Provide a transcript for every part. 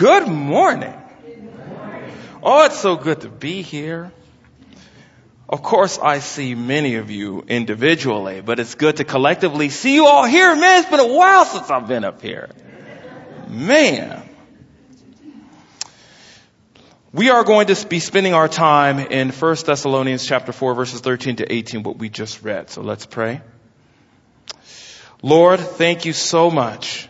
Good morning. Oh, it's so good to be here. Of course, I see many of you individually, but it's good to collectively see you all here. Man, it's been a while since I've been up here. Man. We are going to be spending our time in 1 Thessalonians chapter 4 verses 13 to 18, what we just read. So let's pray. Lord, thank you so much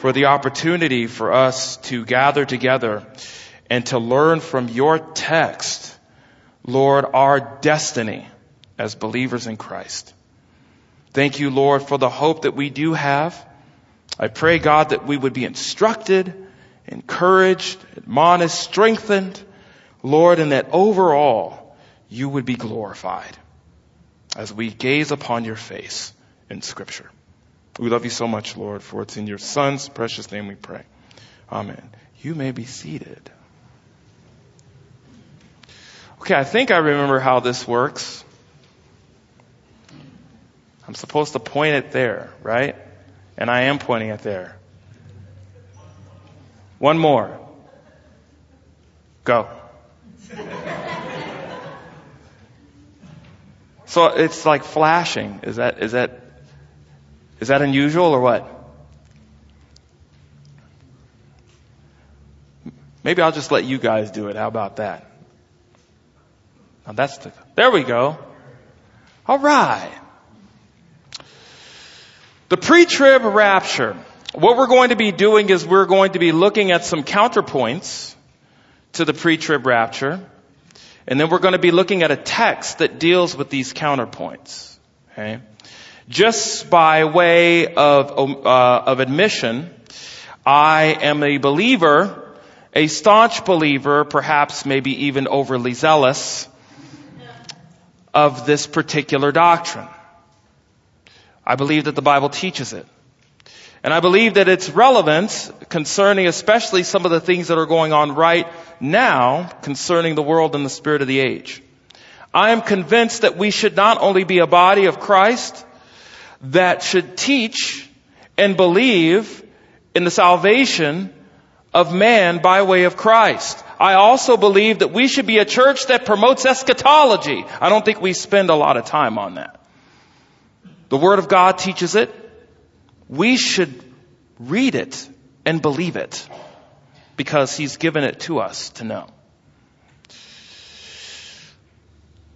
for the opportunity for us to gather together and to learn from your text, Lord, our destiny as believers in Christ. Thank you, Lord, for the hope that we do have. I pray, God, that we would be instructed, encouraged, admonished, strengthened, Lord, and that overall you would be glorified as we gaze upon your face in scripture. We love you so much, Lord, for it's in your Son's precious name we pray. Amen. You may be seated. Okay, I think I remember how this works. I'm supposed to point it there, right? And I am pointing it there. One more. Go. so it's like flashing. Is that, is that is that unusual or what? Maybe I'll just let you guys do it. How about that? Now that's the, there we go. All right. The pre-trib rapture. What we're going to be doing is we're going to be looking at some counterpoints to the pre-trib rapture. And then we're going to be looking at a text that deals with these counterpoints. Okay? Just by way of, uh, of admission, I am a believer, a staunch believer, perhaps maybe even overly zealous of this particular doctrine. I believe that the Bible teaches it. And I believe that its relevance concerning especially some of the things that are going on right now concerning the world and the spirit of the age. I am convinced that we should not only be a body of Christ, that should teach and believe in the salvation of man by way of Christ. I also believe that we should be a church that promotes eschatology. I don't think we spend a lot of time on that. The Word of God teaches it. We should read it and believe it because He's given it to us to know.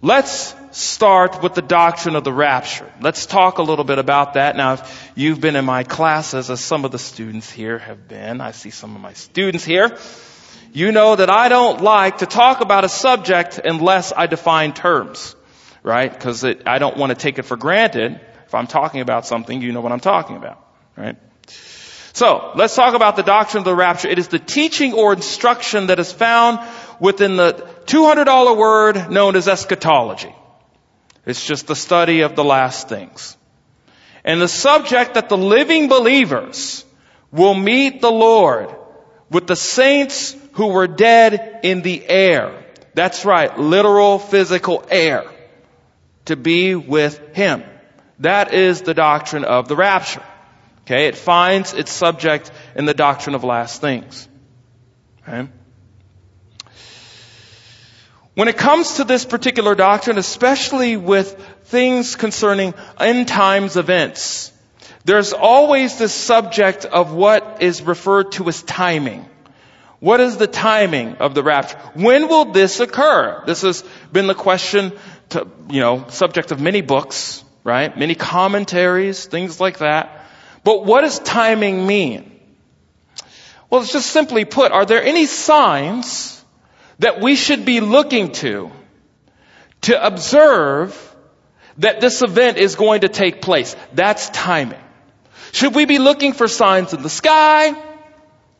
Let's start with the doctrine of the rapture. Let's talk a little bit about that. Now, if you've been in my classes, as some of the students here have been, I see some of my students here, you know that I don't like to talk about a subject unless I define terms, right? Because I don't want to take it for granted. If I'm talking about something, you know what I'm talking about, right? So, let's talk about the doctrine of the rapture. It is the teaching or instruction that is found within the $200 word known as eschatology. It's just the study of the last things. And the subject that the living believers will meet the Lord with the saints who were dead in the air. That's right, literal physical air. To be with Him. That is the doctrine of the rapture. Okay, it finds its subject in the doctrine of last things. Okay? When it comes to this particular doctrine, especially with things concerning end times events, there's always this subject of what is referred to as timing. What is the timing of the rapture? When will this occur? This has been the question to, you know, subject of many books, right? Many commentaries, things like that. But what does timing mean? Well, it's just simply put, are there any signs that we should be looking to to observe that this event is going to take place. That's timing. Should we be looking for signs in the sky?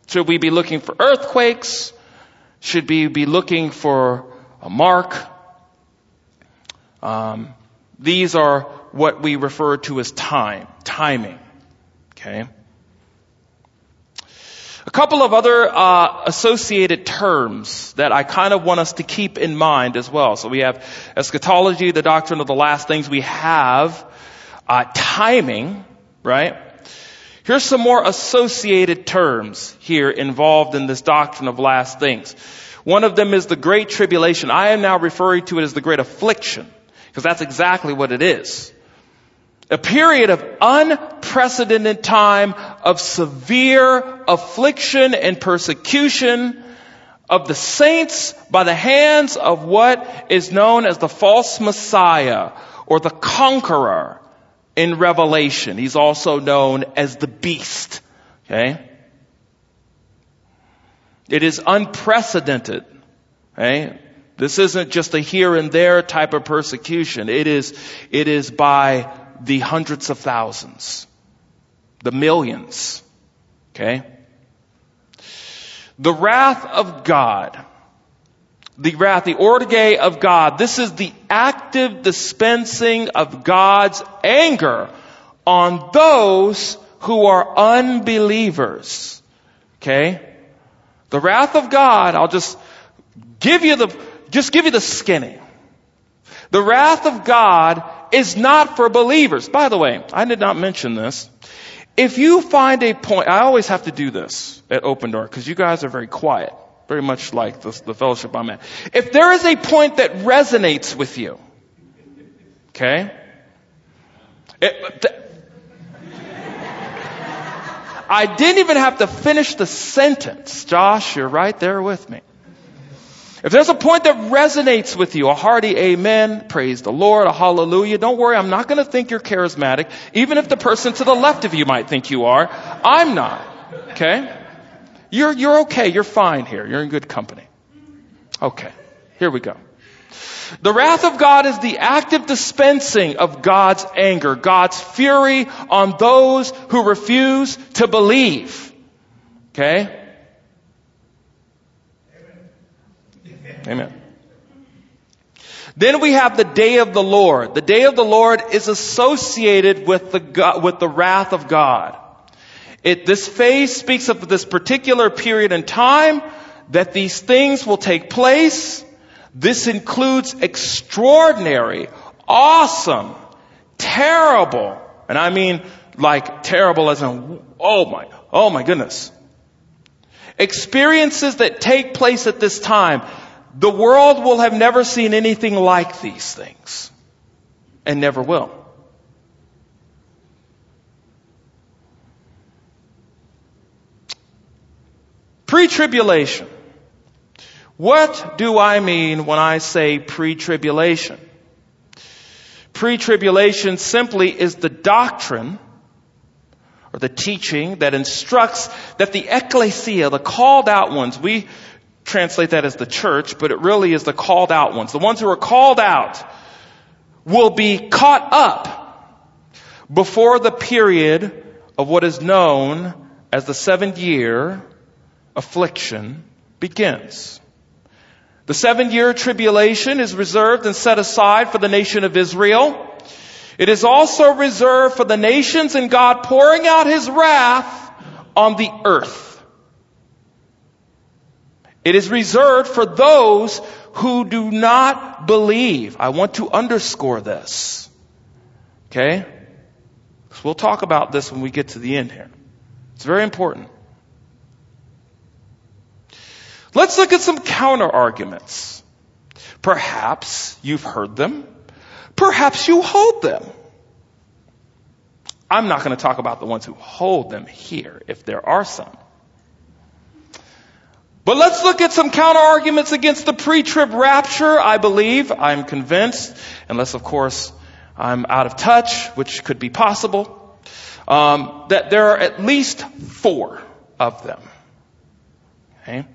Should we be looking for earthquakes? Should we be looking for a mark? Um, these are what we refer to as time, timing. Okay. A couple of other uh, associated terms that I kind of want us to keep in mind as well. So we have eschatology, the doctrine of the last things. We have uh, timing, right? Here's some more associated terms here involved in this doctrine of last things. One of them is the great tribulation. I am now referring to it as the great affliction, because that's exactly what it is. A period of unprecedented time of severe affliction and persecution of the saints by the hands of what is known as the false Messiah or the conqueror in Revelation. He's also known as the beast. Okay? It is unprecedented. Okay? This isn't just a here and there type of persecution. It is, it is by the hundreds of thousands, the millions. Okay? The wrath of God. The wrath, the orge of God. This is the active dispensing of God's anger on those who are unbelievers. Okay? The wrath of God, I'll just give you the, just give you the skinny. The wrath of God is not for believers. By the way, I did not mention this. If you find a point, I always have to do this at Open Door because you guys are very quiet, very much like the, the fellowship I'm at. If there is a point that resonates with you, okay, it, th- I didn't even have to finish the sentence. Josh, you're right there with me. If there's a point that resonates with you, a hearty amen, praise the Lord, a hallelujah, don't worry, I'm not going to think you're charismatic, even if the person to the left of you might think you are. I'm not. Okay? You're, you're okay. You're fine here. You're in good company. Okay. Here we go. The wrath of God is the active dispensing of God's anger, God's fury on those who refuse to believe. Okay? Amen. Then we have the day of the Lord. The day of the Lord is associated with the, God, with the wrath of God. It, this phase speaks of this particular period in time that these things will take place. This includes extraordinary, awesome, terrible, and I mean like terrible as in, oh my, oh my goodness. Experiences that take place at this time the world will have never seen anything like these things and never will. Pre-tribulation. What do I mean when I say pre-tribulation? Pre-tribulation simply is the doctrine or the teaching that instructs that the ecclesia, the called out ones, we translate that as the church, but it really is the called out ones. The ones who are called out will be caught up before the period of what is known as the seven year affliction begins. The seven year tribulation is reserved and set aside for the nation of Israel. It is also reserved for the nations and God pouring out his wrath on the earth. It is reserved for those who do not believe. I want to underscore this. Okay? So we'll talk about this when we get to the end here. It's very important. Let's look at some counter arguments. Perhaps you've heard them. Perhaps you hold them. I'm not going to talk about the ones who hold them here, if there are some. But let's look at some counter arguments against the pre-trib rapture. I believe, I'm convinced, unless of course I'm out of touch, which could be possible, um, that there are at least four of them. Okay?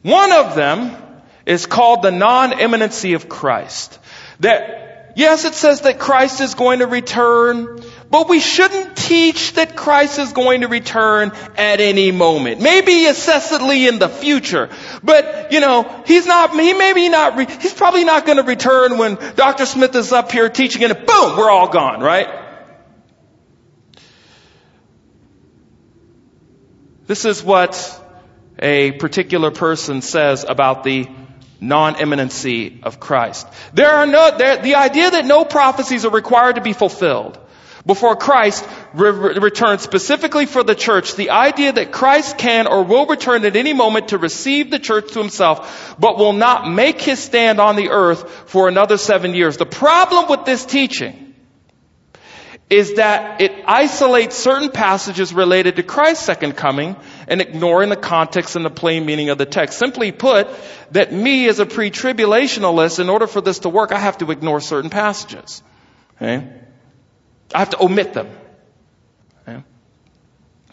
One of them is called the non-imminency of Christ. That, yes, it says that Christ is going to return but we shouldn't teach that Christ is going to return at any moment. Maybe incessantly in the future. But, you know, he's not, he maybe not, re, he's probably not going to return when Dr. Smith is up here teaching and boom, we're all gone, right? This is what a particular person says about the non-imminency of Christ. There are no, there, the idea that no prophecies are required to be fulfilled before Christ re- returns specifically for the church, the idea that Christ can or will return at any moment to receive the church to himself, but will not make his stand on the earth for another seven years. The problem with this teaching is that it isolates certain passages related to Christ's second coming and ignoring the context and the plain meaning of the text. Simply put, that me as a pre-tribulationalist, in order for this to work, I have to ignore certain passages. Okay? I have to omit them. Okay?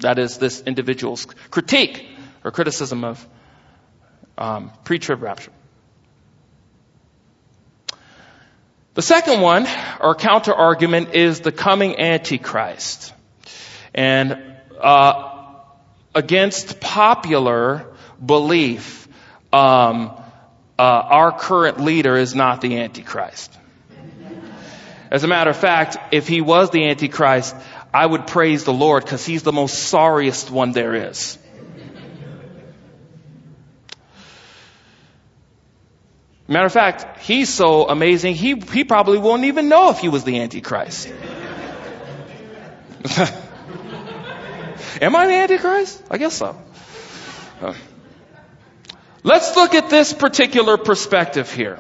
That is this individual's critique or criticism of um, pre-trib rapture. The second one, or counter argument, is the coming Antichrist. And uh, against popular belief, um, uh, our current leader is not the Antichrist. As a matter of fact, if he was the Antichrist, I would praise the Lord because he's the most sorriest one there is. Matter of fact, he's so amazing, he, he probably won't even know if he was the Antichrist. Am I the Antichrist? I guess so. Let's look at this particular perspective here.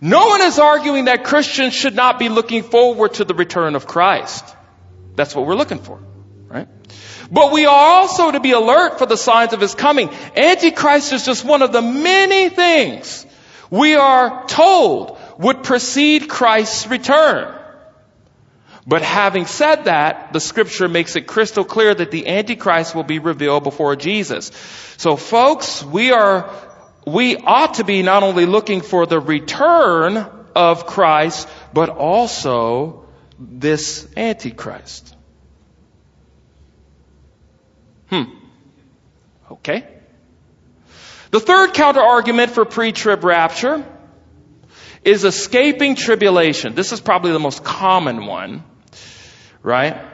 No one is arguing that Christians should not be looking forward to the return of Christ. That's what we're looking for, right? But we are also to be alert for the signs of his coming. Antichrist is just one of the many things we are told would precede Christ's return. But having said that, the scripture makes it crystal clear that the Antichrist will be revealed before Jesus. So folks, we are, we ought to be not only looking for the return of Christ, but also this Antichrist. Hmm. Okay. The third counter argument for pre-trib rapture is escaping tribulation. This is probably the most common one, right?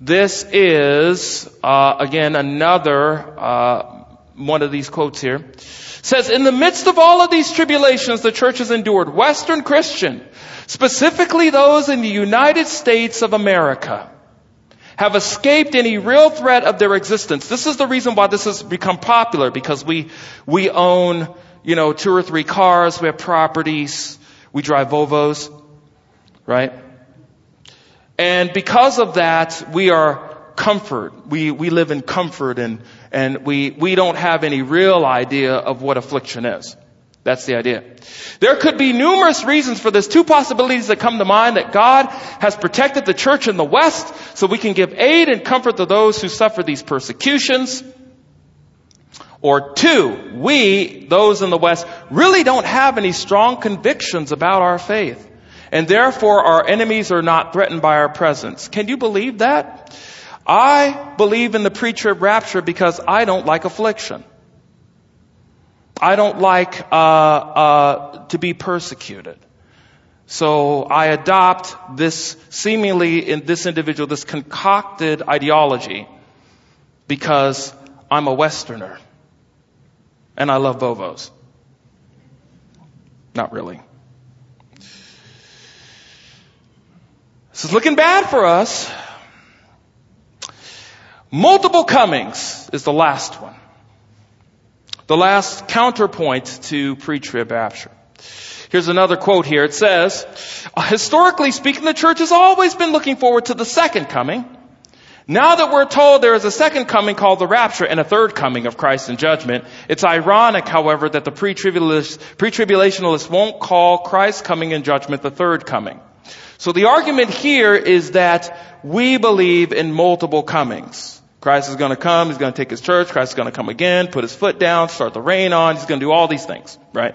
This is, uh, again, another, uh, one of these quotes here. Says, in the midst of all of these tribulations the church has endured, Western Christian, specifically those in the United States of America, have escaped any real threat of their existence. This is the reason why this has become popular because we, we own, you know, two or three cars, we have properties, we drive Volvos, right? And because of that, we are comfort. We, we live in comfort and, and we, we don't have any real idea of what affliction is. That's the idea. There could be numerous reasons for this. Two possibilities that come to mind that God has protected the church in the West so we can give aid and comfort to those who suffer these persecutions. Or two, we, those in the West, really don't have any strong convictions about our faith. And therefore our enemies are not threatened by our presence. Can you believe that? I believe in the pre-trib rapture because I don't like affliction. I don't like uh, uh, to be persecuted. So I adopt this seemingly in this individual, this concocted ideology because I'm a Westerner and I love Volvos. Not really. This is looking bad for us. Multiple comings is the last one. The last counterpoint to pre-trib rapture. Here's another quote here. It says, historically speaking, the church has always been looking forward to the second coming. Now that we're told there is a second coming called the rapture and a third coming of Christ in judgment, it's ironic, however, that the pre-tribulationists won't call Christ's coming in judgment the third coming. So the argument here is that we believe in multiple comings. Christ is going to come. He's going to take his church. Christ is going to come again, put his foot down, start the reign on. He's going to do all these things, right?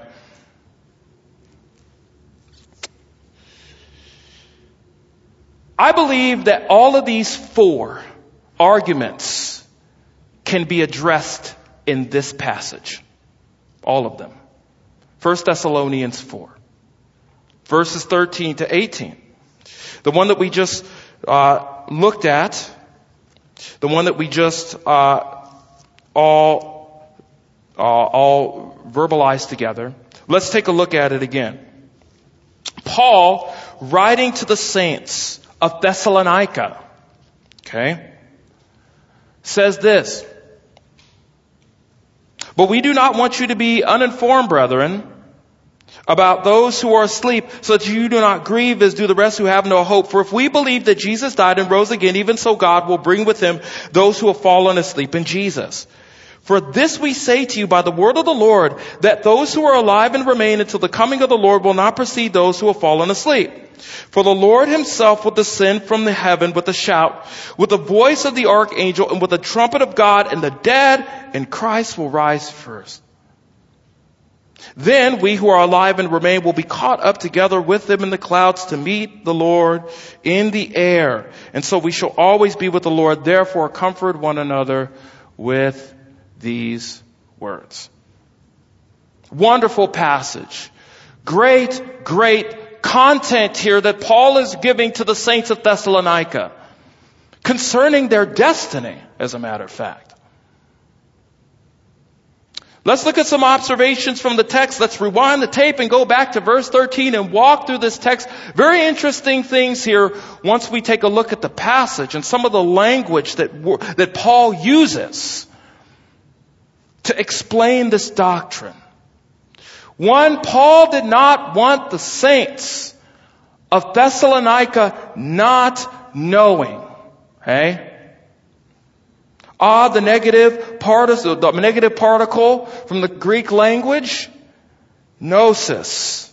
I believe that all of these four arguments can be addressed in this passage. All of them. 1 Thessalonians 4. Verses 13 to 18. The one that we just uh, looked at the one that we just uh, all uh, all verbalized together. Let's take a look at it again. Paul, writing to the saints of Thessalonica, okay, says this. But we do not want you to be uninformed, brethren, about those who are asleep, so that you do not grieve as do the rest who have no hope. For if we believe that Jesus died and rose again, even so God will bring with him those who have fallen asleep in Jesus. For this we say to you by the word of the Lord, that those who are alive and remain until the coming of the Lord will not precede those who have fallen asleep. For the Lord himself will descend from the heaven with a shout, with the voice of the archangel, and with the trumpet of God, and the dead in Christ will rise first. Then we who are alive and remain will be caught up together with them in the clouds to meet the Lord in the air. And so we shall always be with the Lord. Therefore comfort one another with these words. Wonderful passage. Great, great content here that Paul is giving to the saints of Thessalonica concerning their destiny, as a matter of fact. Let's look at some observations from the text. Let's rewind the tape and go back to verse 13 and walk through this text. Very interesting things here once we take a look at the passage and some of the language that, that Paul uses to explain this doctrine. One, Paul did not want the saints of Thessalonica not knowing. Okay? Ah, the negative particle, the negative particle from the Greek language, gnosis.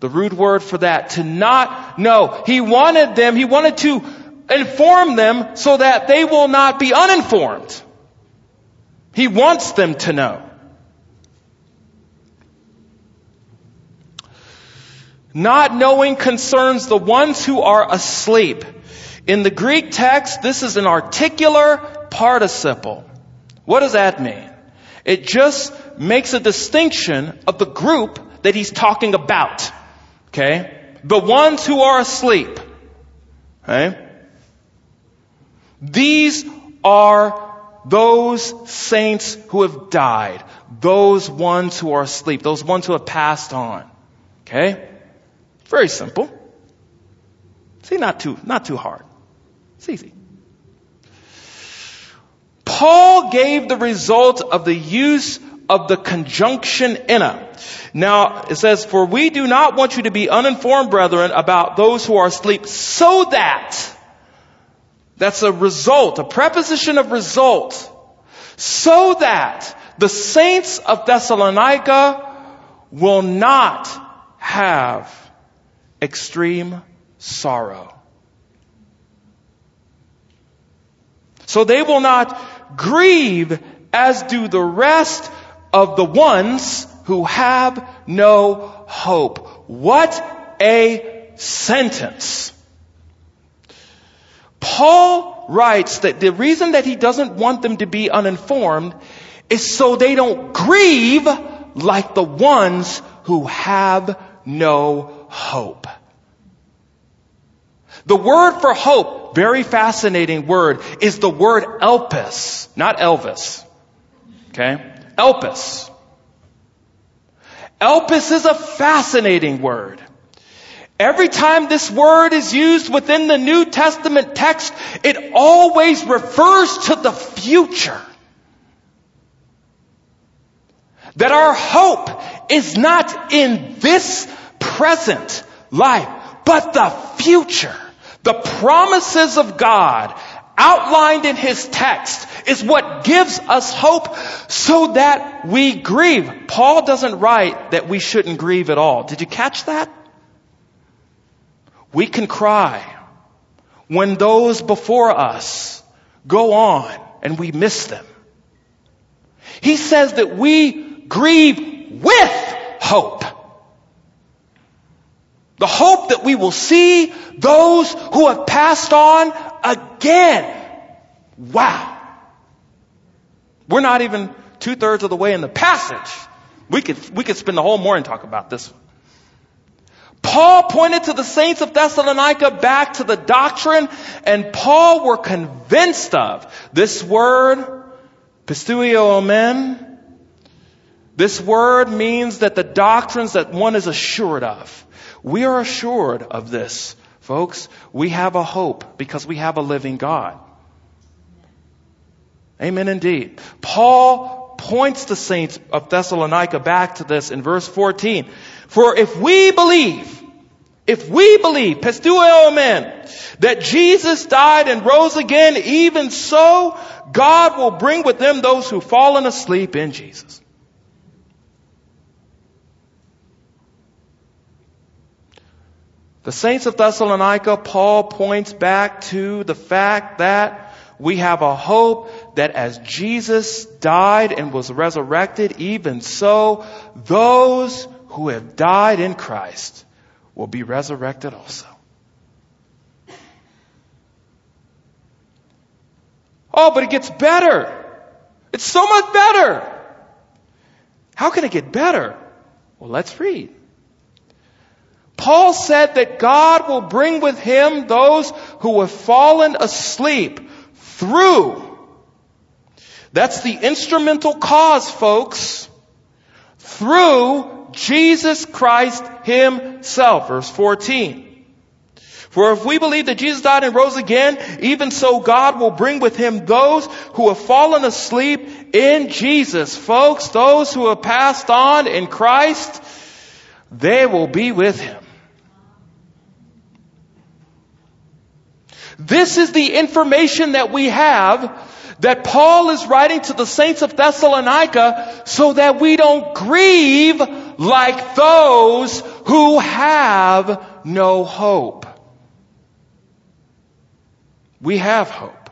The root word for that, to not know. He wanted them, he wanted to inform them so that they will not be uninformed. He wants them to know. Not knowing concerns the ones who are asleep. In the Greek text, this is an articular participle. What does that mean? It just makes a distinction of the group that he's talking about. Okay? The ones who are asleep. Okay? These are those saints who have died, those ones who are asleep, those ones who have passed on. Okay? Very simple. See, not too, not too hard. It's easy. Paul gave the result of the use of the conjunction inna. Now, it says, for we do not want you to be uninformed, brethren, about those who are asleep, so that that's a result, a preposition of result. So that the saints of Thessalonica will not have extreme sorrow. So they will not grieve as do the rest of the ones who have no hope. What a sentence. Paul writes that the reason that he doesn't want them to be uninformed is so they don't grieve like the ones who have no hope. The word for hope, very fascinating word, is the word elpis, not Elvis. Okay? Elpis. Elpis is a fascinating word. Every time this word is used within the New Testament text, it always refers to the future. That our hope is not in this present life, but the future. The promises of God outlined in His text is what gives us hope so that we grieve. Paul doesn't write that we shouldn't grieve at all. Did you catch that? We can cry when those before us go on and we miss them. He says that we grieve with hope. The hope that we will see those who have passed on again. Wow. We're not even two thirds of the way in the passage. We could, we could spend the whole morning talking about this one. Paul pointed to the saints of Thessalonica back to the doctrine and Paul were convinced of this word, pisteuomen. This word means that the doctrines that one is assured of. We are assured of this Folks, we have a hope because we have a living God. Amen indeed. Paul points the saints of Thessalonica back to this in verse 14. For if we believe, if we believe, pisteuomen, that Jesus died and rose again, even so, God will bring with them those who've fallen asleep in Jesus. The saints of Thessalonica, Paul points back to the fact that we have a hope that as Jesus died and was resurrected, even so, those who have died in Christ will be resurrected also. Oh, but it gets better. It's so much better. How can it get better? Well, let's read. Paul said that God will bring with him those who have fallen asleep through. That's the instrumental cause, folks. Through Jesus Christ himself. Verse 14. For if we believe that Jesus died and rose again, even so God will bring with him those who have fallen asleep in Jesus. Folks, those who have passed on in Christ, they will be with him. This is the information that we have that Paul is writing to the saints of Thessalonica so that we don't grieve like those who have no hope. We have hope.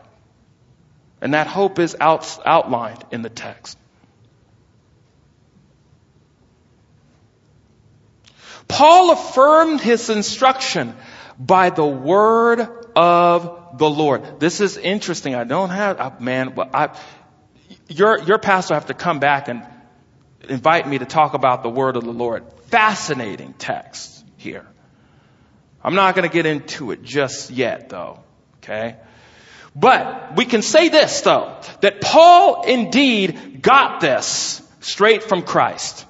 And that hope is out, outlined in the text. Paul affirmed his instruction by the word of the Lord. This is interesting. I don't have, uh, man, I, your, your pastor have to come back and invite me to talk about the word of the Lord. Fascinating text here. I'm not going to get into it just yet though. Okay. But we can say this though, that Paul indeed got this straight from Christ.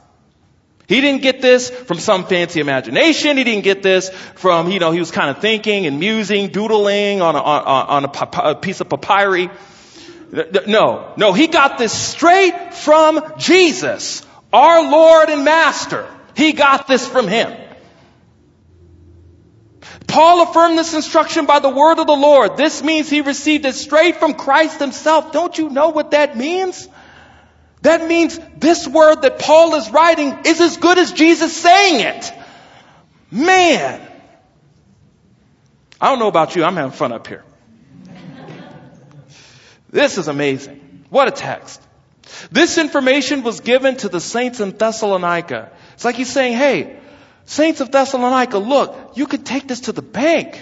He didn't get this from some fancy imagination. He didn't get this from, you know, he was kind of thinking and musing, doodling on a, on, a, a piece of papyri. No, no, he got this straight from Jesus, our Lord and Master. He got this from him. Paul affirmed this instruction by the word of the Lord. This means he received it straight from Christ himself. Don't you know what that means? That means this word that Paul is writing is as good as Jesus saying it. Man. I don't know about you, I'm having fun up here. This is amazing. What a text. This information was given to the saints in Thessalonica. It's like he's saying, hey, saints of Thessalonica, look, you can take this to the bank.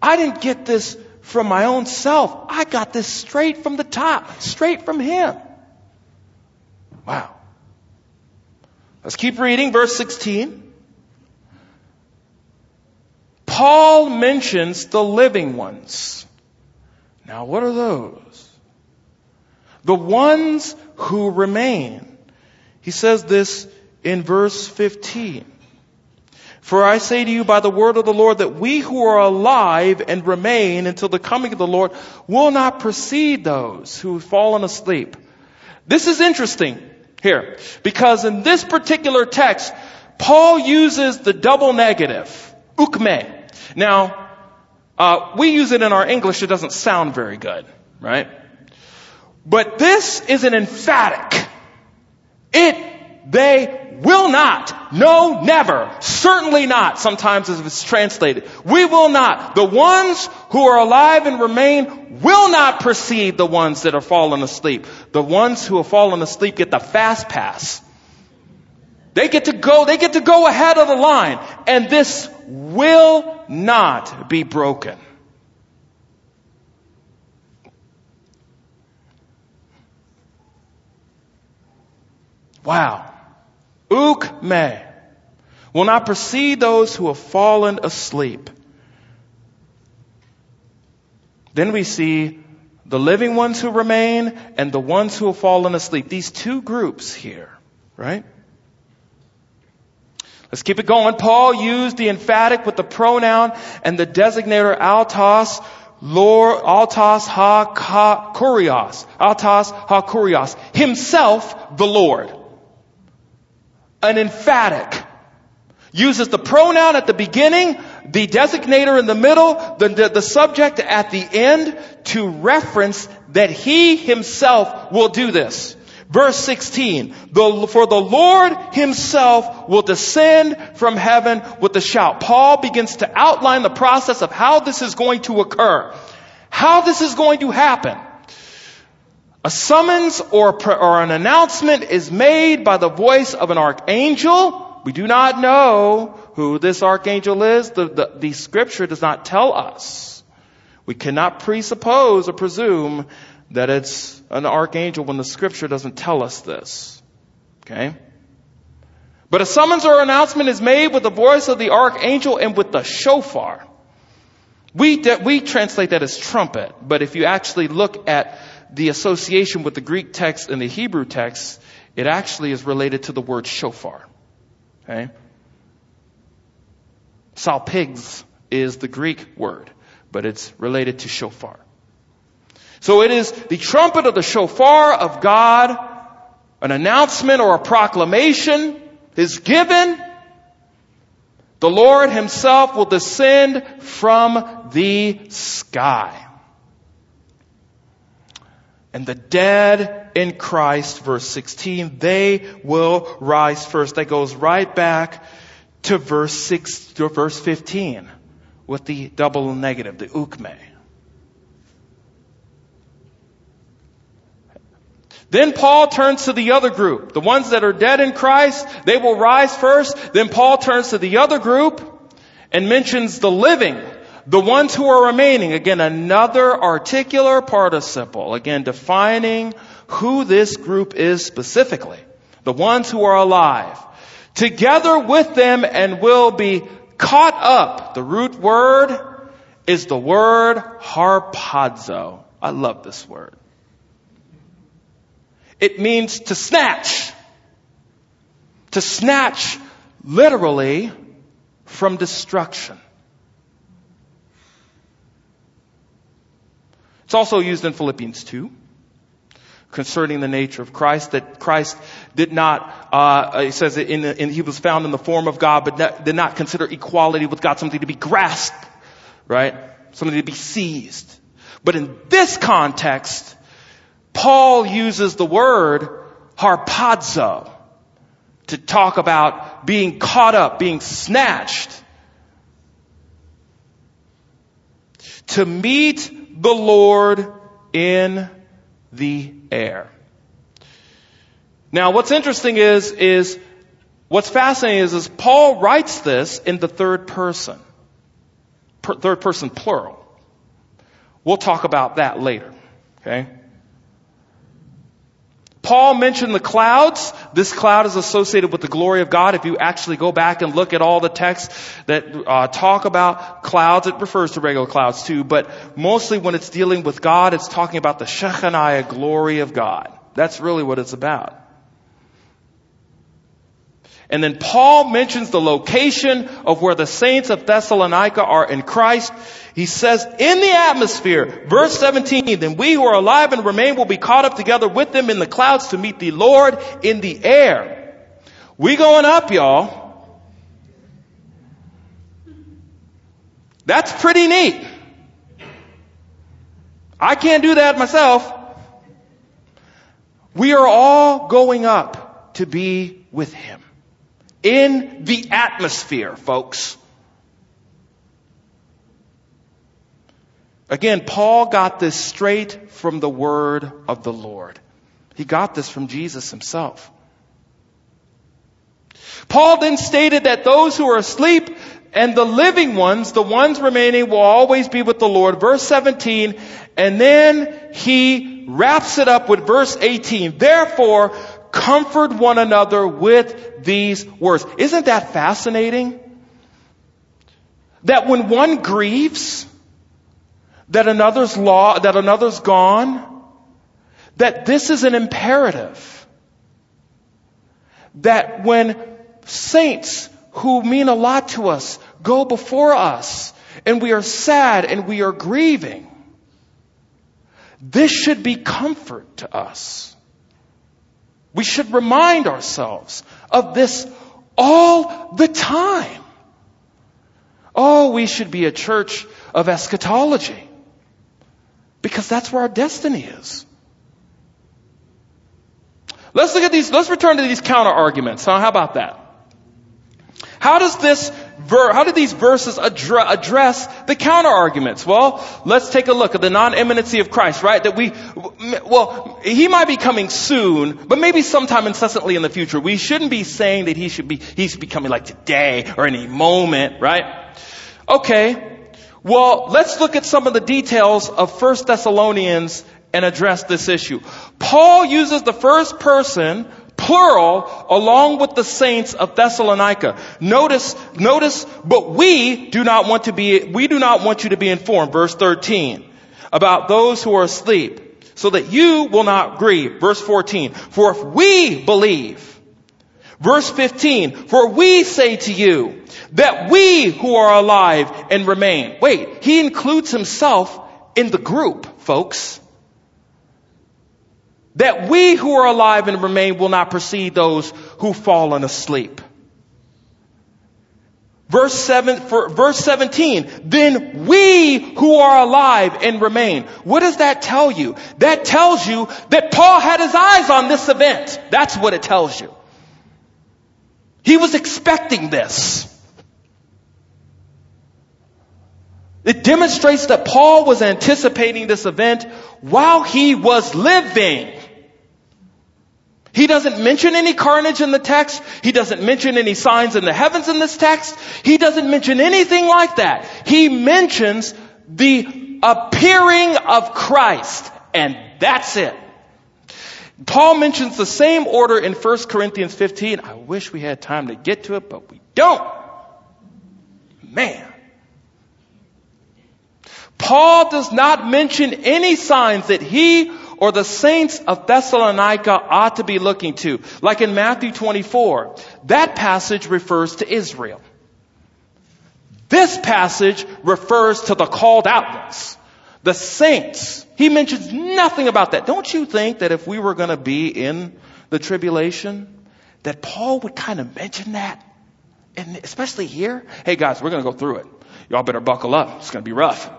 I didn't get this from my own self. I got this straight from the top, straight from him. Wow. Let's keep reading, verse 16. Paul mentions the living ones. Now, what are those? The ones who remain. He says this in verse 15. For I say to you by the word of the Lord that we who are alive and remain until the coming of the Lord will not precede those who have fallen asleep. This is interesting here. Because in this particular text, Paul uses the double negative, ukme. Now, uh, we use it in our English, it doesn't sound very good, right? But this is an emphatic. It, they will not, no, never, certainly not, sometimes as it's translated. We will not. The ones who are alive and remain will not precede the ones that are fallen asleep. The ones who have fallen asleep get the fast pass. They get to go, they get to go ahead of the line. And this will not be broken. Wow. Uk me will not precede those who have fallen asleep. Then we see the living ones who remain and the ones who have fallen asleep. These two groups here, right? Let's keep it going. Paul used the emphatic with the pronoun and the designator altos, Lord, altos ha, ha kurios, altos ha kurios, himself the Lord. An emphatic uses the pronoun at the beginning, the designator in the middle, the, the, the, subject at the end to reference that he himself will do this. Verse 16, the, for the Lord himself will descend from heaven with a shout. Paul begins to outline the process of how this is going to occur. How this is going to happen. A summons or, or an announcement is made by the voice of an archangel. We do not know who this archangel is. The, the, the scripture does not tell us. We cannot presuppose or presume that it's an archangel when the scripture doesn't tell us this. Okay? But a summons or announcement is made with the voice of the archangel and with the shofar. We, we translate that as trumpet, but if you actually look at the association with the Greek text and the Hebrew text, it actually is related to the word shofar. Okay? Salpigs is the Greek word, but it's related to shofar. So it is the trumpet of the shofar of God, an announcement or a proclamation is given. The Lord himself will descend from the sky. And the dead in Christ, verse 16, they will rise first. That goes right back to verse 6, to verse 15 with the double negative, the ukme. Then Paul turns to the other group. The ones that are dead in Christ, they will rise first. Then Paul turns to the other group and mentions the living, the ones who are remaining. Again, another articular participle. Again, defining who this group is specifically. The ones who are alive. Together with them and will be caught up. The root word is the word harpazo. I love this word. It means to snatch. To snatch literally from destruction. It's also used in Philippians 2 concerning the nature of Christ, that Christ did not, uh, he says in, in, he was found in the form of God, but not, did not consider equality with God something to be grasped, right? Something to be seized. But in this context, Paul uses the word harpazo to talk about being caught up, being snatched. To meet the Lord in the air. Now what's interesting is, is, what's fascinating is, is Paul writes this in the third person. Per, third person plural. We'll talk about that later. Okay? Paul mentioned the clouds. This cloud is associated with the glory of God. If you actually go back and look at all the texts that uh, talk about clouds, it refers to regular clouds too, but mostly when it's dealing with God, it's talking about the Shekinah glory of God. That's really what it's about. And then Paul mentions the location of where the saints of Thessalonica are in Christ. He says, in the atmosphere, verse 17, then we who are alive and remain will be caught up together with them in the clouds to meet the Lord in the air. We going up, y'all. That's pretty neat. I can't do that myself. We are all going up to be with Him in the atmosphere, folks. Again, Paul got this straight from the word of the Lord. He got this from Jesus himself. Paul then stated that those who are asleep and the living ones, the ones remaining will always be with the Lord. Verse 17, and then he wraps it up with verse 18. Therefore, comfort one another with these words. Isn't that fascinating? That when one grieves, that another's law, that another's gone, that this is an imperative. That when saints who mean a lot to us go before us and we are sad and we are grieving. This should be comfort to us. We should remind ourselves of this all the time. Oh, we should be a church of eschatology because that's where our destiny is. Let's look at these, let's return to these counter arguments. Huh? How about that? How does this ver, how do these verses address, the counter arguments? Well, let's take a look at the non-imminency of Christ, right? That we, well, he might be coming soon, but maybe sometime incessantly in the future. We shouldn't be saying that he should be, he should be coming like today or any moment, right? Okay. Well, let's look at some of the details of 1 Thessalonians and address this issue. Paul uses the first person plural along with the saints of Thessalonica. Notice, notice, but we do not want to be, we do not want you to be informed, verse 13, about those who are asleep, so that you will not grieve. Verse 14, for if we believe, Verse 15, for we say to you that we who are alive and remain. Wait, he includes himself in the group, folks that we who are alive and remain will not precede those who fallen asleep. Verse seven, verse 17, then we who are alive and remain. What does that tell you? That tells you that Paul had his eyes on this event. That's what it tells you. He was expecting this. It demonstrates that Paul was anticipating this event while he was living. He doesn't mention any carnage in the text. He doesn't mention any signs in the heavens in this text. He doesn't mention anything like that. He mentions the appearing of Christ and that's it. Paul mentions the same order in 1 Corinthians 15. I wish we had time to get to it, but we don't. Man. Paul does not mention any signs that he or the saints of Thessalonica ought to be looking to. Like in Matthew 24, that passage refers to Israel. This passage refers to the called out ones, the saints. He mentions nothing about that. Don't you think that if we were going to be in the tribulation, that Paul would kind of mention that? And especially here, hey guys, we're going to go through it. Y'all better buckle up. It's going to be rough.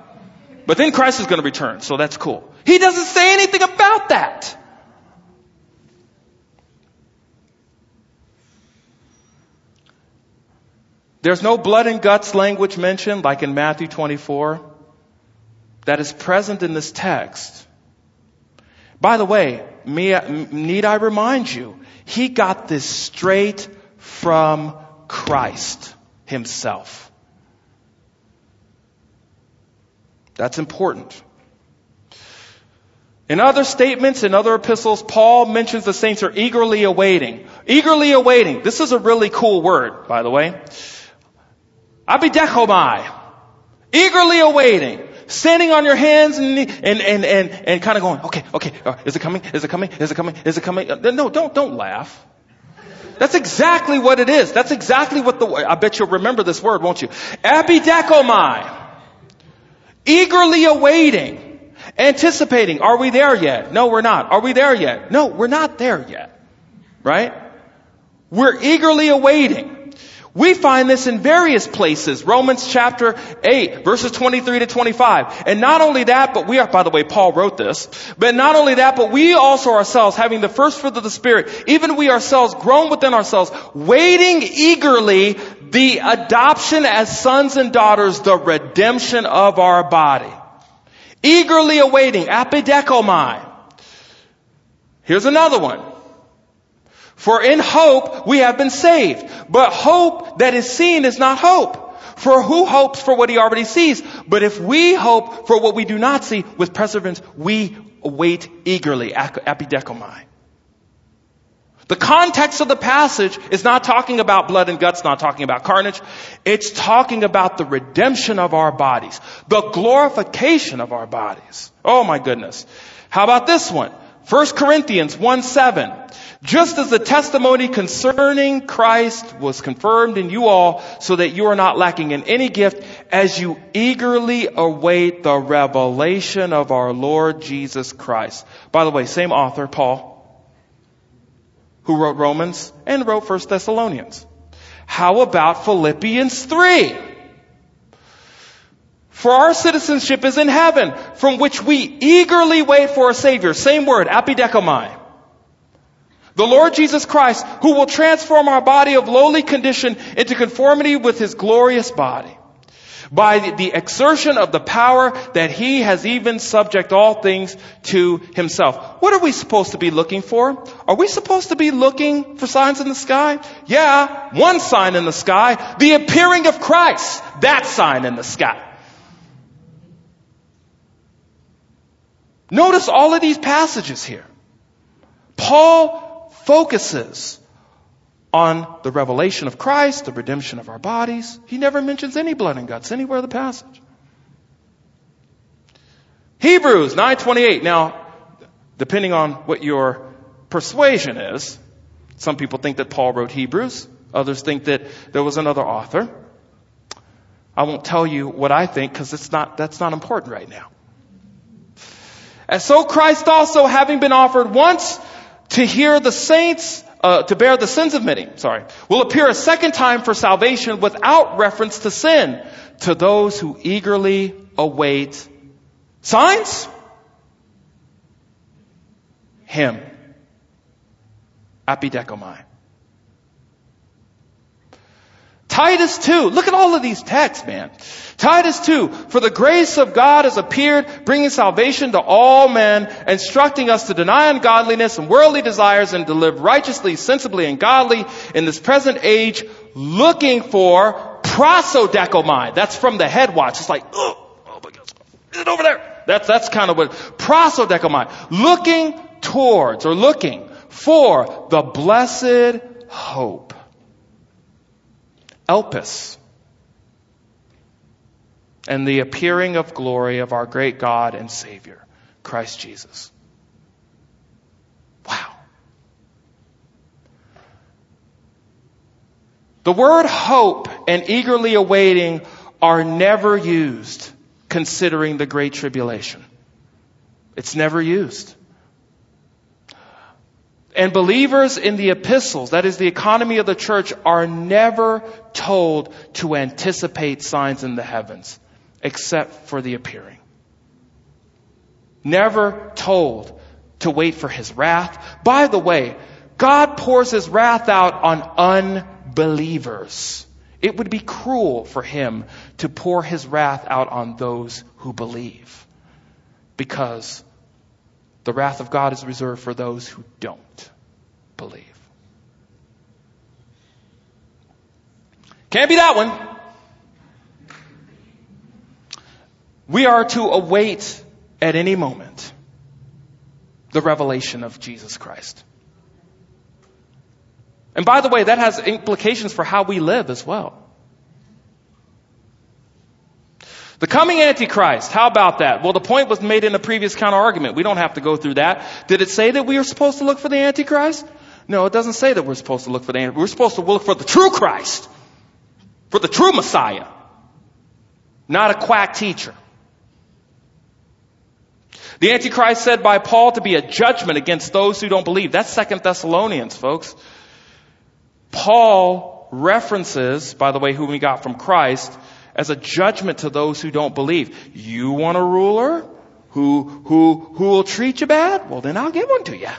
But then Christ is going to return, so that's cool. He doesn't say anything about that. There's no blood and guts language mentioned like in Matthew 24 that is present in this text. By the way, need I remind you, he got this straight from Christ himself. That's important. In other statements, in other epistles, Paul mentions the saints are eagerly awaiting. Eagerly awaiting. This is a really cool word, by the way. Abidechomai. Eagerly awaiting. Standing on your hands and, and, and, and, and kind of going, okay, okay, is it coming? Is it coming? Is it coming? Is it coming? Uh, no, don't, don't laugh. That's exactly what it is. That's exactly what the, I bet you'll remember this word, won't you? Abidechomai. Eagerly awaiting, anticipating. Are we there yet? No, we're not. Are we there yet? No, we're not there yet. Right? We're eagerly awaiting. We find this in various places. Romans chapter 8, verses 23 to 25. And not only that, but we are, by the way, Paul wrote this, but not only that, but we also ourselves, having the first fruit of the Spirit, even we ourselves, grown within ourselves, waiting eagerly the adoption as sons and daughters, the redemption of our body. Eagerly awaiting, apidekomai. Here's another one. For in hope we have been saved. But hope that is seen is not hope. For who hopes for what he already sees? But if we hope for what we do not see with perseverance, we await eagerly. Apidekomai. The context of the passage is not talking about blood and guts, not talking about carnage. It's talking about the redemption of our bodies, the glorification of our bodies. Oh my goodness. How about this one? 1 Corinthians 1 7. Just as the testimony concerning Christ was confirmed in you all so that you are not lacking in any gift as you eagerly await the revelation of our Lord Jesus Christ. By the way, same author, Paul, who wrote Romans and wrote 1 Thessalonians. How about Philippians 3? For our citizenship is in heaven, from which we eagerly wait for a Savior. Same word, apidekomai the Lord Jesus Christ, who will transform our body of lowly condition into conformity with His glorious body. By the exertion of the power that He has even subject all things to Himself. What are we supposed to be looking for? Are we supposed to be looking for signs in the sky? Yeah, one sign in the sky, the appearing of Christ. That sign in the sky. Notice all of these passages here. Paul focuses on the revelation of Christ, the redemption of our bodies. He never mentions any blood and guts anywhere in the passage. Hebrews 9:28. Now, depending on what your persuasion is, some people think that Paul wrote Hebrews, others think that there was another author. I won't tell you what I think because it's not that's not important right now. And so Christ also having been offered once to hear the saints, uh, to bear the sins of many, sorry, will appear a second time for salvation without reference to sin to those who eagerly await signs? Him. Apidekomai. Titus 2. Look at all of these texts, man. Titus 2. For the grace of God has appeared, bringing salvation to all men, instructing us to deny ungodliness and worldly desires and to live righteously, sensibly, and godly in this present age, looking for prosodecomai. That's from the head watch. It's like, oh, oh my God, is it over there? That's, that's kind of what, prosodecomai. Looking towards or looking for the blessed hope Elpis. And the appearing of glory of our great God and Savior, Christ Jesus. Wow. The word hope and eagerly awaiting are never used considering the Great Tribulation. It's never used. And believers in the epistles, that is the economy of the church, are never told to anticipate signs in the heavens, except for the appearing. Never told to wait for his wrath. By the way, God pours his wrath out on unbelievers. It would be cruel for him to pour his wrath out on those who believe. Because the wrath of God is reserved for those who don't believe. Can't be that one. We are to await at any moment the revelation of Jesus Christ. And by the way, that has implications for how we live as well. The coming Antichrist, how about that? Well, the point was made in a previous counter argument. We don't have to go through that. Did it say that we are supposed to look for the Antichrist? No, it doesn't say that we're supposed to look for the Antichrist. We're supposed to look for the true Christ. For the true Messiah. Not a quack teacher. The Antichrist said by Paul to be a judgment against those who don't believe. That's Second Thessalonians, folks. Paul references, by the way, who we got from Christ, as a judgment to those who don't believe. You want a ruler who, who, who will treat you bad? Well, then I'll give one to you.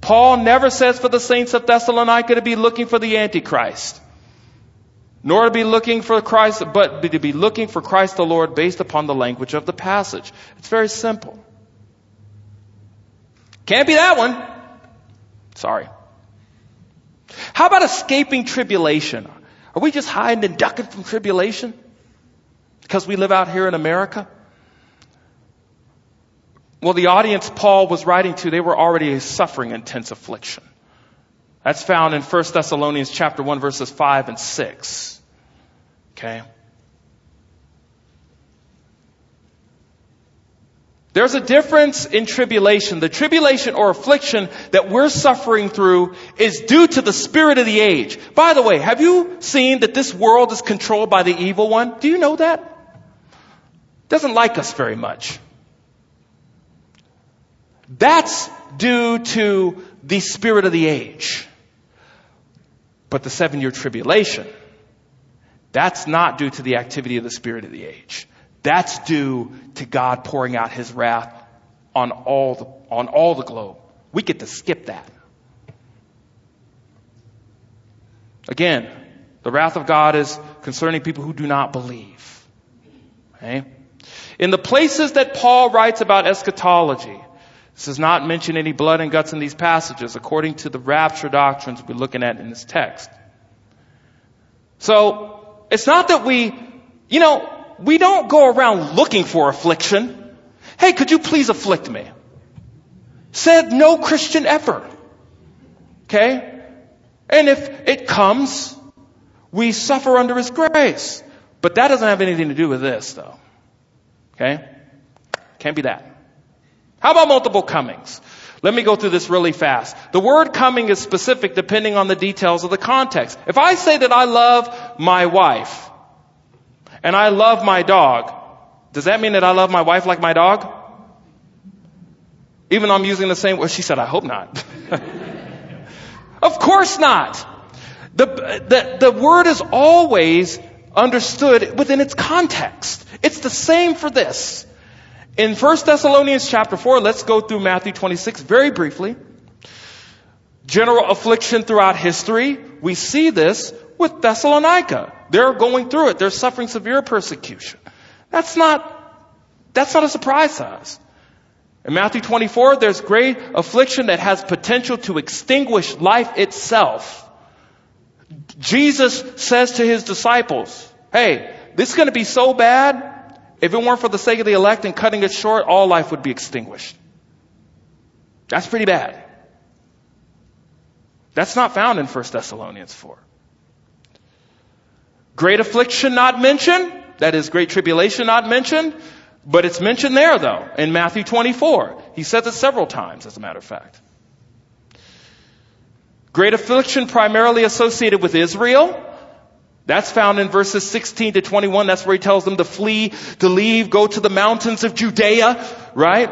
Paul never says for the saints of Thessalonica to be looking for the Antichrist, nor to be looking for Christ, but to be looking for Christ the Lord based upon the language of the passage. It's very simple. Can't be that one. Sorry. How about escaping tribulation? Are we just hiding and ducking from tribulation? Because we live out here in America? Well, the audience Paul was writing to, they were already suffering intense affliction. That's found in 1 Thessalonians chapter 1 verses 5 and 6. Okay? There's a difference in tribulation. The tribulation or affliction that we're suffering through is due to the spirit of the age. By the way, have you seen that this world is controlled by the evil one? Do you know that? Doesn't like us very much. That's due to the spirit of the age. But the seven year tribulation, that's not due to the activity of the spirit of the age. That's due to God pouring out his wrath on all the, on all the globe. We get to skip that. Again, the wrath of God is concerning people who do not believe. Okay? In the places that Paul writes about eschatology, this does not mention any blood and guts in these passages according to the rapture doctrines we're looking at in this text. So, it's not that we, you know, we don't go around looking for affliction. Hey, could you please afflict me? Said no Christian ever. Okay? And if it comes, we suffer under His grace. But that doesn't have anything to do with this, though. Okay? Can't be that. How about multiple comings? Let me go through this really fast. The word coming is specific depending on the details of the context. If I say that I love my wife and I love my dog, does that mean that I love my wife like my dog? Even though I'm using the same word, she said, I hope not. of course not. The, the, the word is always understood within its context. It's the same for this. In 1 Thessalonians chapter 4, let's go through Matthew 26 very briefly. General affliction throughout history. We see this with Thessalonica. They're going through it. They're suffering severe persecution. That's not, that's not a surprise to us. In Matthew 24, there's great affliction that has potential to extinguish life itself. Jesus says to his disciples, hey, this is going to be so bad if it weren't for the sake of the elect and cutting it short, all life would be extinguished. That's pretty bad. That's not found in 1 Thessalonians 4. Great affliction not mentioned. That is great tribulation not mentioned. But it's mentioned there though, in Matthew 24. He says it several times, as a matter of fact. Great affliction primarily associated with Israel. That's found in verses 16 to 21. That's where he tells them to flee, to leave, go to the mountains of Judea, right?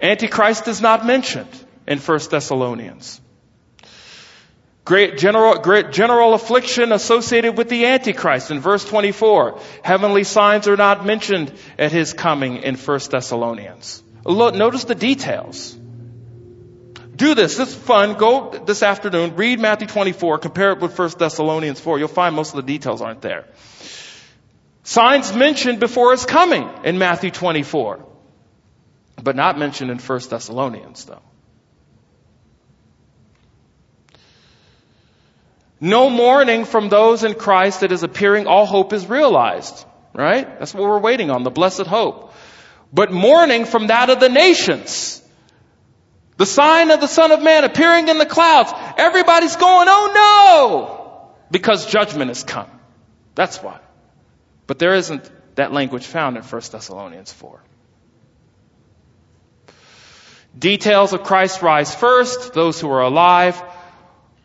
Antichrist is not mentioned in 1 Thessalonians. Great general, great general affliction associated with the Antichrist in verse 24. Heavenly signs are not mentioned at his coming in 1 Thessalonians. Look, notice the details. Do this. It's fun. Go this afternoon, read Matthew 24, compare it with 1 Thessalonians 4. You'll find most of the details aren't there. Signs mentioned before his coming in Matthew 24, but not mentioned in 1 Thessalonians though. No mourning from those in Christ that is appearing, all hope is realized. Right? That's what we're waiting on, the blessed hope. But mourning from that of the nations. The sign of the Son of Man appearing in the clouds. Everybody's going, oh no! Because judgment has come. That's why. But there isn't that language found in 1 Thessalonians 4. Details of Christ's rise first, those who are alive.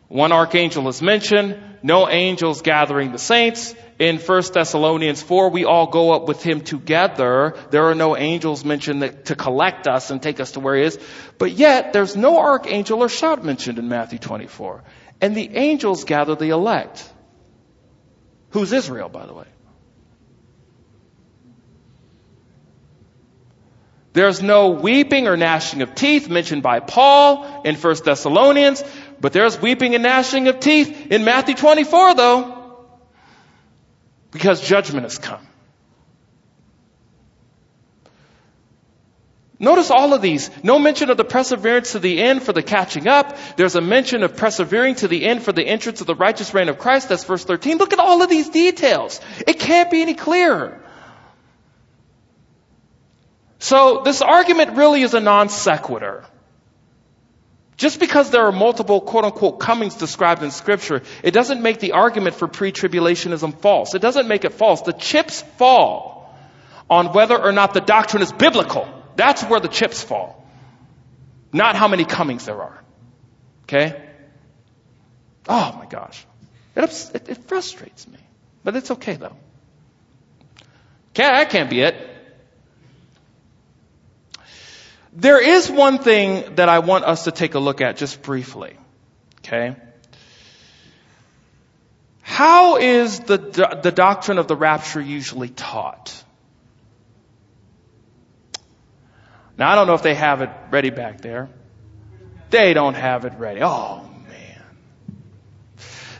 One archangel is mentioned, no angels gathering the saints in 1 Thessalonians 4, we all go up with him together. There are no angels mentioned to collect us and take us to where he is. But yet, there's no archangel or shout mentioned in Matthew 24. And the angels gather the elect. Who's Israel, by the way? There's no weeping or gnashing of teeth mentioned by Paul in 1 Thessalonians, but there's weeping and gnashing of teeth in Matthew 24 though because judgment has come. Notice all of these. No mention of the perseverance to the end for the catching up. There's a mention of persevering to the end for the entrance of the righteous reign of Christ. That's verse 13. Look at all of these details. It can't be any clearer. So this argument really is a non sequitur. Just because there are multiple quote unquote comings described in scripture, it doesn't make the argument for pre-tribulationism false. It doesn't make it false. The chips fall on whether or not the doctrine is biblical. That's where the chips fall. Not how many comings there are. Okay? Oh my gosh. It, it, it frustrates me. But it's okay though. Can't, that can't be it. There is one thing that I want us to take a look at just briefly. Okay? How is the, the doctrine of the rapture usually taught? Now, I don't know if they have it ready back there. They don't have it ready. Oh, man.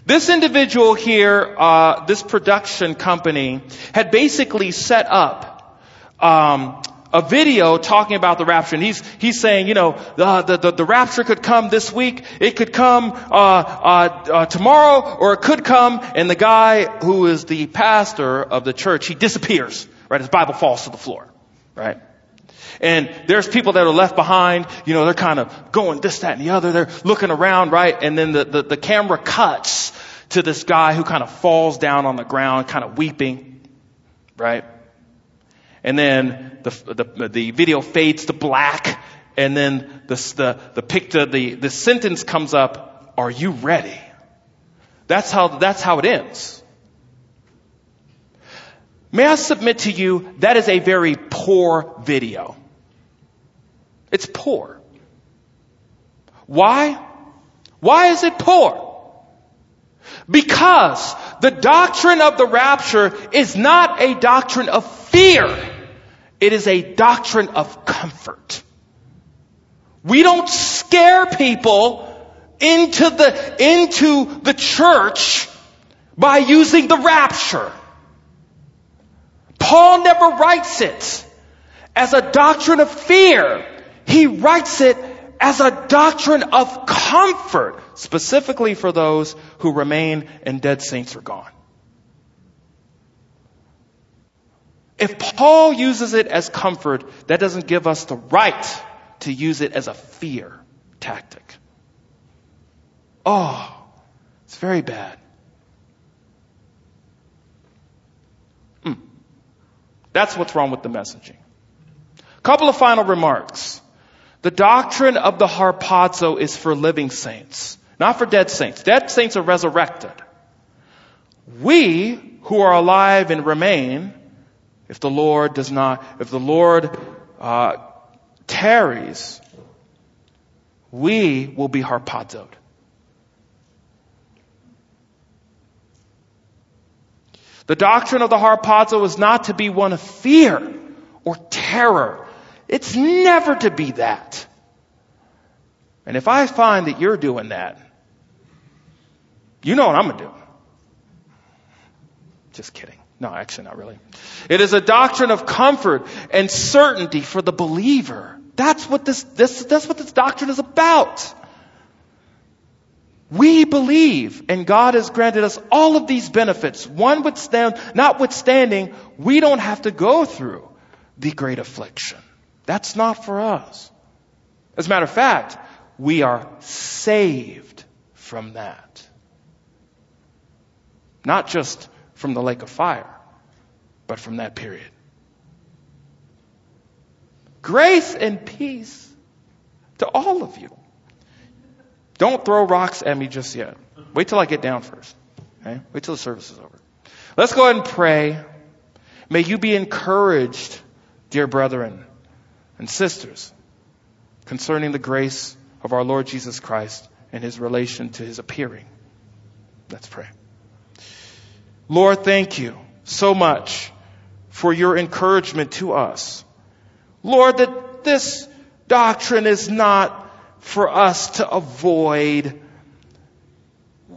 This individual here, uh, this production company, had basically set up um, a video talking about the rapture. And he's, he's saying, you know, the, the, the rapture could come this week. It could come, uh, uh, uh, tomorrow, or it could come. And the guy who is the pastor of the church, he disappears, right? His Bible falls to the floor, right? And there's people that are left behind, you know, they're kind of going this, that, and the other. They're looking around, right? And then the, the, the camera cuts to this guy who kind of falls down on the ground, kind of weeping, right? And then the, the, the video fades to black, and then the, the, the the, the sentence comes up, are you ready? That's how, that's how it ends. May I submit to you, that is a very poor video. It's poor. Why? Why is it poor? Because the doctrine of the rapture is not a doctrine of fear. It is a doctrine of comfort. We don't scare people into the, into the church by using the rapture. Paul never writes it as a doctrine of fear. He writes it as a doctrine of comfort, specifically for those who remain and dead saints are gone. If Paul uses it as comfort, that doesn't give us the right to use it as a fear tactic. Oh, it's very bad. Mm. That's what's wrong with the messaging. Couple of final remarks. The doctrine of the harpazo is for living saints, not for dead saints. Dead saints are resurrected. We who are alive and remain if the Lord does not, if the Lord uh, tarries, we will be harpazoed. The doctrine of the harpazo is not to be one of fear or terror. It's never to be that. And if I find that you're doing that, you know what I'm going to do. Just kidding. No, actually not really. It is a doctrine of comfort and certainty for the believer. That's what this, this, that's what this doctrine is about. We believe and God has granted us all of these benefits. One withstand, notwithstanding, we don't have to go through the great affliction. That's not for us. As a matter of fact, we are saved from that. Not just from the lake of fire but from that period. Grace and peace to all of you. Don't throw rocks at me just yet. Wait till I get down first. Okay? Wait till the service is over. Let's go ahead and pray. May you be encouraged, dear brethren and sisters, concerning the grace of our Lord Jesus Christ and his relation to his appearing. Let's pray. Lord, thank you so much for your encouragement to us. Lord, that this doctrine is not for us to avoid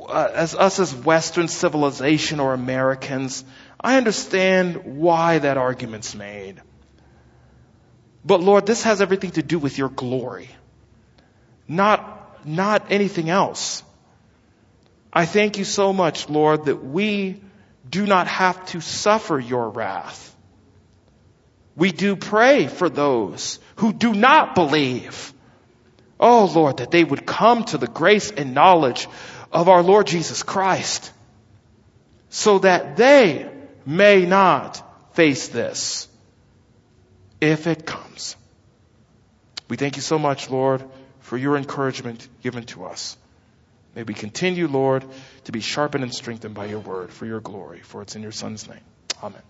uh, as us as Western civilization or Americans. I understand why that argument's made. But Lord, this has everything to do with your glory. Not, not anything else. I thank you so much, Lord, that we do not have to suffer your wrath. We do pray for those who do not believe. Oh Lord, that they would come to the grace and knowledge of our Lord Jesus Christ so that they may not face this. if it comes. We thank you so much, Lord, for your encouragement given to us. May we continue, Lord, to be sharpened and strengthened by your word for your glory, for it's in your Son's name. Amen.